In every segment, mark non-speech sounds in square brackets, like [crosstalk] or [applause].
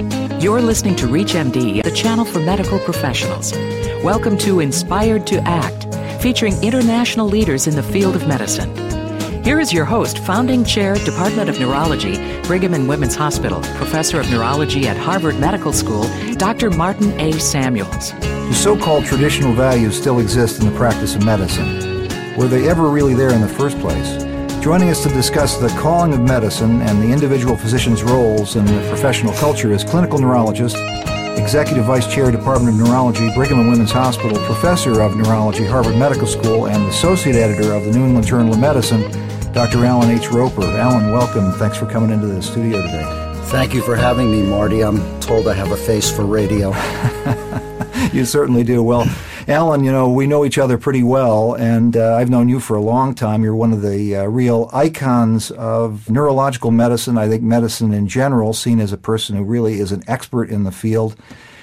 You're listening to ReachMD, the channel for medical professionals. Welcome to Inspired to Act, featuring international leaders in the field of medicine. Here is your host, founding chair, Department of Neurology, Brigham and Women's Hospital, professor of neurology at Harvard Medical School, Dr. Martin A. Samuels. The so called traditional values still exist in the practice of medicine. Were they ever really there in the first place? Joining us to discuss the calling of medicine and the individual physician's roles in the professional culture is clinical neurologist, Executive Vice Chair, Department of Neurology, Brigham and Women's Hospital, Professor of Neurology, Harvard Medical School, and Associate Editor of the New England Journal of Medicine, Dr. Allan H. Ropper. Alan, welcome. Thanks for coming into the studio today. Thank you for having me, Marty. I'm told I have a face for radio. [laughs] you certainly do. Well, Allan, you know, we know each other pretty well, and uh, I've known you for a long time. You're one of the uh, real icons of neurological medicine, I think medicine in general, seen as a person who really is an expert in the field.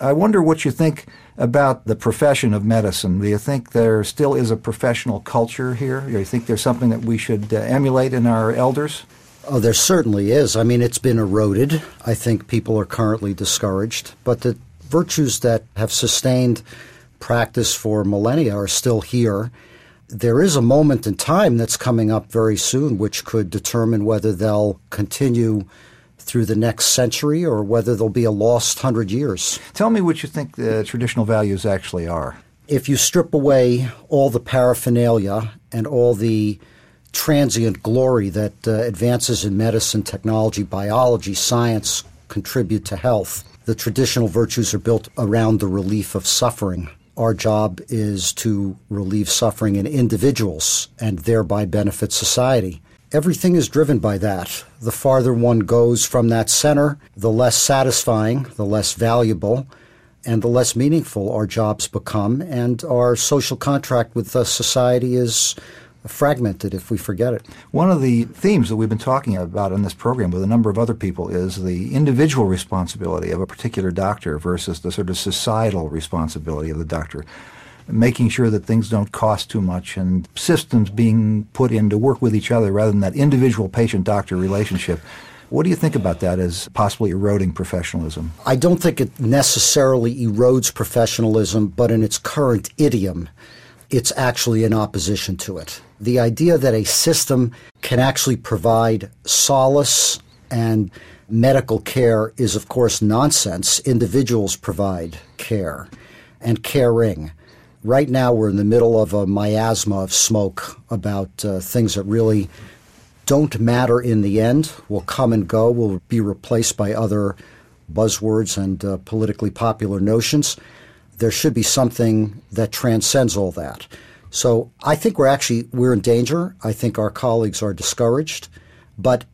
I wonder what you think about the profession of medicine. Do you think there still is a professional culture here? Do you think there's something that we should uh, emulate in our elders? Oh, there certainly is. I mean, it's been eroded. I think people are currently discouraged. But the virtues that have sustained practice for millennia are still here. There is a moment in time that's coming up very soon which could determine whether they'll continue through the next century or whether there'll be a lost hundred years. Tell me what you think the traditional values actually are. If you strip away all the paraphernalia and all the transient glory that uh, advances in medicine, technology, biology, science contribute to health, the traditional virtues are built around the relief of suffering our job is to relieve suffering in individuals and thereby benefit society. Everything is driven by that. The farther one goes from that center, the less satisfying, the less valuable, and the less meaningful our jobs become, and our social contract with the society is fragmented if we forget it. One of the themes that we've been talking about in this program with a number of other people is the individual responsibility of a particular doctor versus the sort of societal responsibility of the doctor. Making sure that things don't cost too much and systems being put in to work with each other rather than that individual patient doctor relationship. What do you think about that as possibly eroding professionalism? I don't think it necessarily erodes professionalism, but in its current idiom, it's actually in opposition to it the idea that a system can actually provide solace and medical care is, of course, nonsense. Individuals provide care and caring. Right now, we're in the middle of a miasma of smoke about uh, things that really don't matter in the end, will come and go, will be replaced by other buzzwords and uh, politically popular notions. There should be something that transcends all that. So I think we're actually we're in danger. I think our colleagues are discouraged, but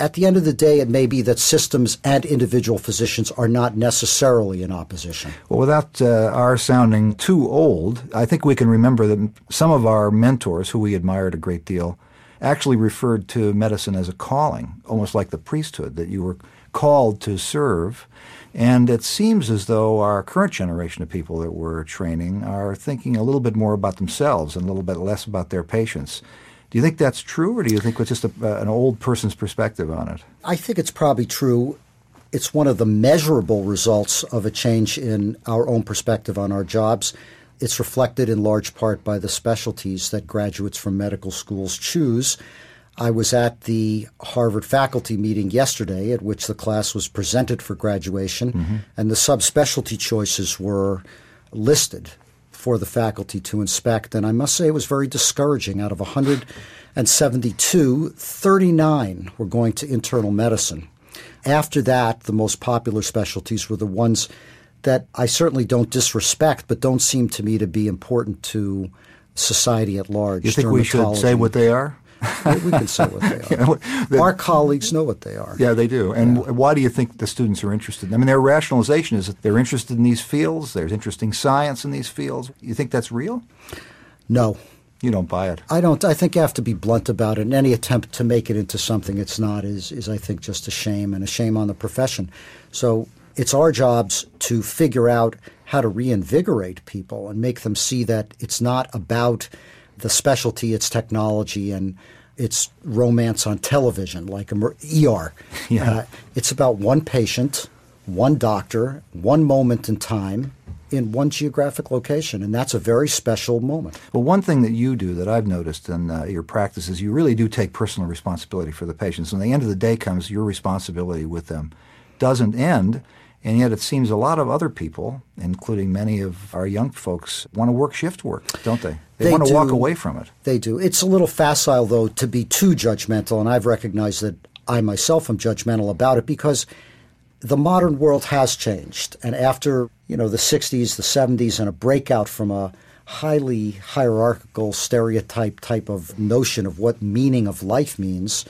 at the end of the day, it may be that systems and individual physicians are not necessarily in opposition. Well, without uh, our sounding too old, I think we can remember that some of our mentors, who we admired a great deal, actually referred to medicine as a calling, almost like the priesthood, that you were called to serve and it seems as though our current generation of people that we're training are thinking a little bit more about themselves and a little bit less about their patients. Do you think that's true, or do you think it's just a, an old person's perspective on it? I think it's probably true. It's one of the measurable results of a change in our own perspective on our jobs. It's reflected in large part by the specialties that graduates from medical schools choose. I was at the Harvard faculty meeting yesterday at which the class was presented for graduation, mm-hmm. and the subspecialty choices were listed for the faculty to inspect. And I must say it was very discouraging. Out of 172, 39 were going to internal medicine. After that, the most popular specialties were the ones that I certainly don't disrespect, but don't seem to me to be important to society at large. You think we should say what they are? We can say what they [laughs] are. yeah, Our colleagues know what they are. Yeah, they do. And yeah. why do you think the students are interested? I mean, their rationalization is that they're interested in these fields. There's interesting science in these fields. You think that's real? No. You don't buy it. I don't. I think you have to be blunt about it. And any attempt to make it into something it's not is, is I think, just a shame and a shame on the profession. So it's our jobs to figure out how to reinvigorate people and make them see that it's not about the specialty, it's technology, and it's romance on television, like ER. Yeah. Uh, it's about one patient, one doctor, one moment in time, in one geographic location, and that's a very special moment. Well, one thing that you do that I've noticed in uh, your practice is you really do take personal responsibility for the patients. When the end of the day comes, your responsibility with them doesn't end. And yet, it seems a lot of other people, including many of our young folks, want to work shift work, don't they? They, They want to walk away from it. They do. It's a little facile, though, to be too judgmental, and I've recognized that I myself am judgmental about it because the modern world has changed. And after, you know, the 60s, the 70s, and a breakout from a highly hierarchical stereotype type of notion of what meaning of life means,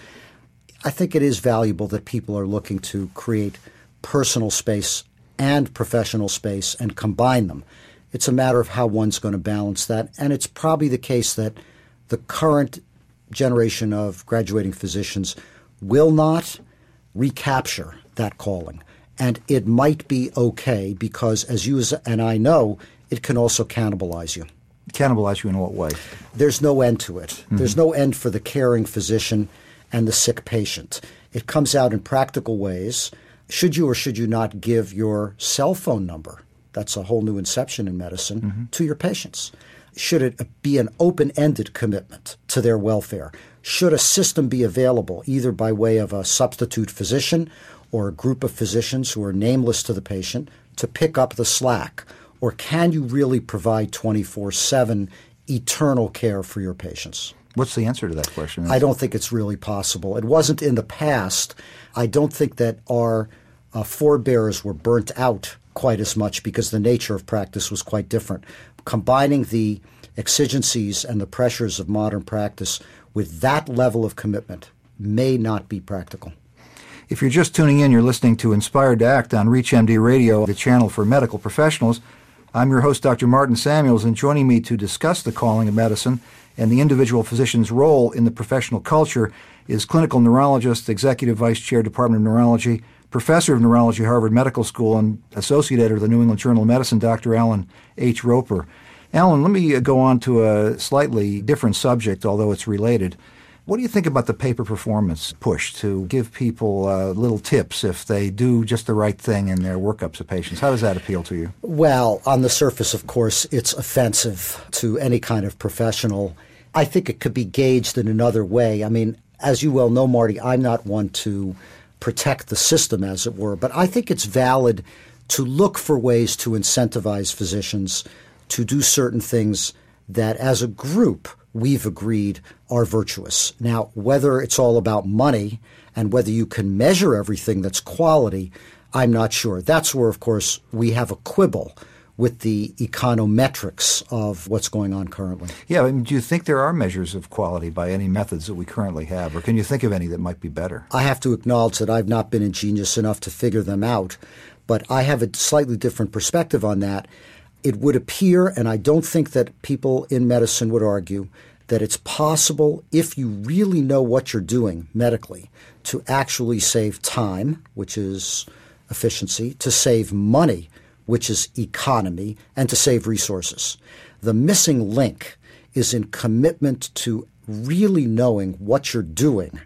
I think it is valuable that people are looking to create personal space and professional space and combine them. It's a matter of how one's going to balance that. And it's probably the case that the current generation of graduating physicians will not recapture that calling. And it might be okay because, as you and I know, it can also cannibalize you Cannibalize you in what way? there's no end to it. Mm-hmm. There's no end for the caring physician and the sick patient. It comes out in practical ways. Should you or should you not give your cell phone number? That's a whole new inception in medicine mm-hmm. to your patients. Should it be an open ended commitment to their welfare? Should a system be available either by way of a substitute physician or a group of physicians who are nameless to the patient to pick up the slack? Or can you really provide 24 7 eternal care for your patients? What's the answer to that question? I don't think it's really possible. It wasn't in the past. I don't think that our uh, forebears were burnt out quite as much because the nature of practice was quite different. Combining the exigencies and the pressures of modern practice with that level of commitment may not be practical. If you're just tuning in, you're listening to Inspired to Act on ReachMD Radio, the channel for medical professionals. I'm your host, Dr. Martin Samuels, and joining me to discuss the calling of medicine and the individual physician's role in the professional culture is clinical neurologist, executive vice chair, Department of Neurology, professor of neurology, Harvard Medical School, and associate editor of the New England Journal of Medicine, Dr. Allan H. Ropper. Alan, let me go on to a slightly different subject, although it's related. What do you think about the pay for performance push to give people uh, little tips if they do just the right thing in their workups of patients? How does that appeal to you? Well, on the surface, of course, it's offensive to any kind of professional. I think it could be gauged in another way. I mean, as you well know, Marty, I'm not one to protect the system, as it were, but I think it's valid to look for ways to incentivize physicians to do certain things that, as a group, we've agreed are virtuous. Now, whether it's all about money and whether you can measure everything that's quality, I'm not sure. That's where, of course, we have a quibble with the econometrics of what's going on currently. Yeah, I mean, do you think there are measures of quality by any methods that we currently have, or can you think of any that might be better? I have to acknowledge that I've not been ingenious enough to figure them out, but I have a slightly different perspective on that. It would appear, and I don't think that people in medicine would argue, that it's possible, if you really know what you're doing medically, to actually save time, which is efficiency, to save money, which is economy, and to save resources. The missing link is in commitment to really knowing what you're doing.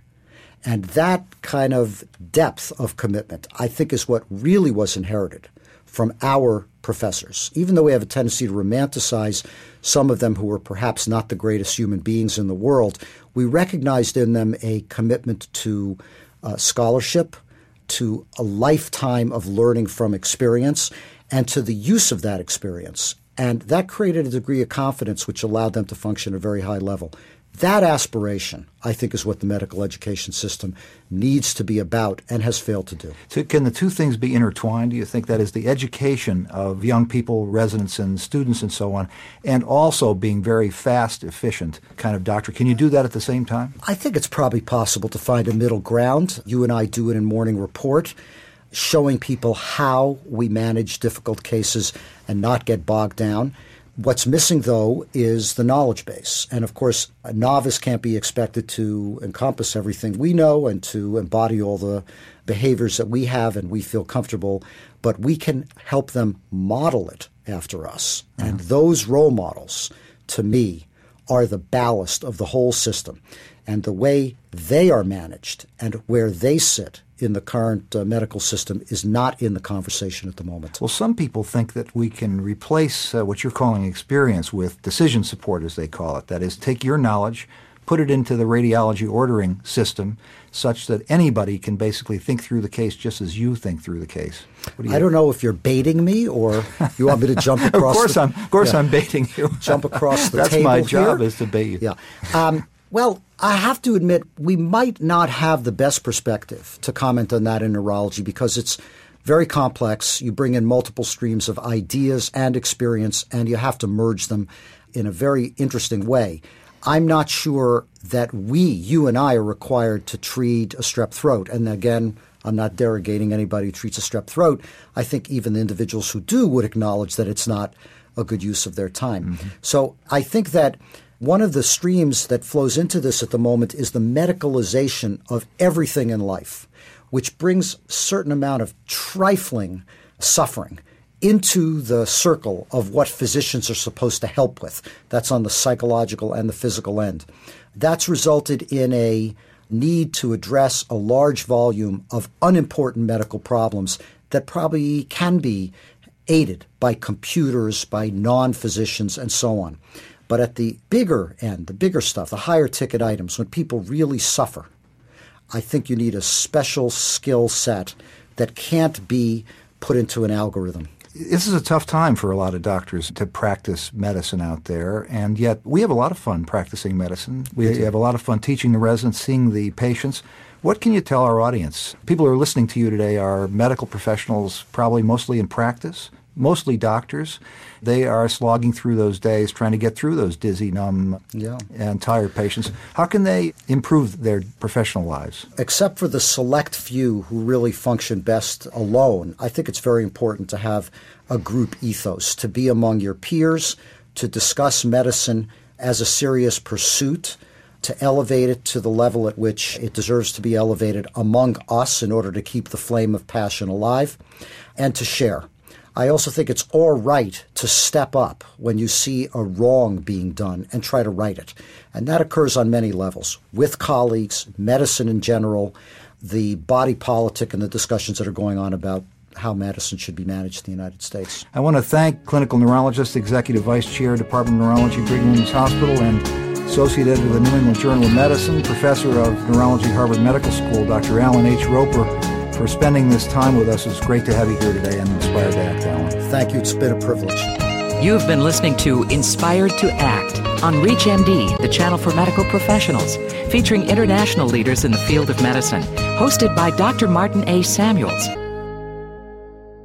And that kind of depth of commitment, I think, is what really was inherited from our professors. Even though we have a tendency to romanticize some of them who were perhaps not the greatest human beings in the world, we recognized in them a commitment to uh, scholarship, to a lifetime of learning from experience, and to the use of that experience. And that created a degree of confidence which allowed them to function at a very high level. That aspiration, I think, is what the medical education system needs to be about and has failed to do. So can the two things be intertwined? Do you think that is the education of young people, residents, and students, and so on, and also being very fast, efficient kind of doctor? Can you do that at the same time? I think it's probably possible to find a middle ground. You and I do it in Morning Report, showing people how we manage difficult cases and not get bogged down. What's missing, though, is the knowledge base. And of course, a novice can't be expected to encompass everything we know and to embody all the behaviors that we have and we feel comfortable, but we can help them model it after us. And those role models, to me, are the ballast of the whole system. And the way they are managed and where they sit in the current uh, medical system is not in the conversation at the moment. Well, some people think that we can replace uh, what you're calling experience with decision support, as they call it. That is, take your knowledge, put it into the radiology ordering system such that anybody can basically think through the case just as you think through the case. Do I don't know if you're baiting me or you want me to jump [laughs] across. of course, the, I'm. Of course, yeah, I'm baiting you. jump across the That's [laughs] table. That's my job here. is to bait you. Yeah. Um, well, I have to admit we might not have the best perspective to comment on that in neurology because it's very complex. You bring in multiple streams of ideas and experience, and you have to merge them in a very interesting way. I'm not sure that we, you and I, are required to treat a strep throat. And again, I'm not derogating anybody who treats a strep throat. I think even the individuals who do would acknowledge that it's not a good use of their time. Mm-hmm. So I think that one of the streams that flows into this at the moment is the medicalization of everything in life, which brings certain amount of trifling suffering into the circle of what physicians are supposed to help with. That's on the psychological and the physical end. That's resulted in a need to address a large volume of unimportant medical problems that probably can be aided by computers, by non physicians, and so on. But at the bigger end, the bigger stuff, the higher ticket items, when people really suffer, I think you need a special skill set that can't be put into an algorithm this is a tough time for a lot of doctors to practice medicine out there, and yet we have a lot of fun practicing medicine. We have a lot of fun teaching the residents, seeing the patients. What can you tell our audience? People who are listening to you today are medical professionals, probably mostly in practice mostly doctors. They are slogging through those days trying to get through those dizzy, numb, yeah. and tired patients. How can they improve their professional lives? Except for the select few who really function best alone, I think it's very important to have a group ethos, to be among your peers, to discuss medicine as a serious pursuit to elevate it to the level at which it deserves to be elevated among us in order to keep the flame of passion alive, and to share. I also think it's all right to step up when you see a wrong being done and try to right it. And that occurs on many levels with colleagues, medicine in general, the body politic, and the discussions that are going on about how medicine should be managed in the United States. I want to thank clinical neurologist, executive vice chair, Department of Neurology, Brigham Women's Hospital, and associate editor of the New England Journal of Medicine, professor of neurology, Harvard Medical School, Dr. Allan H. Ropper for spending this time with us. It's great to have you here today and Inspired to Act, Allan. Thank you. It's been a privilege. You've been listening to Inspired to Act on ReachMD, the channel for medical professionals, featuring international leaders in the field of medicine, hosted by Dr. Martin A. Samuels.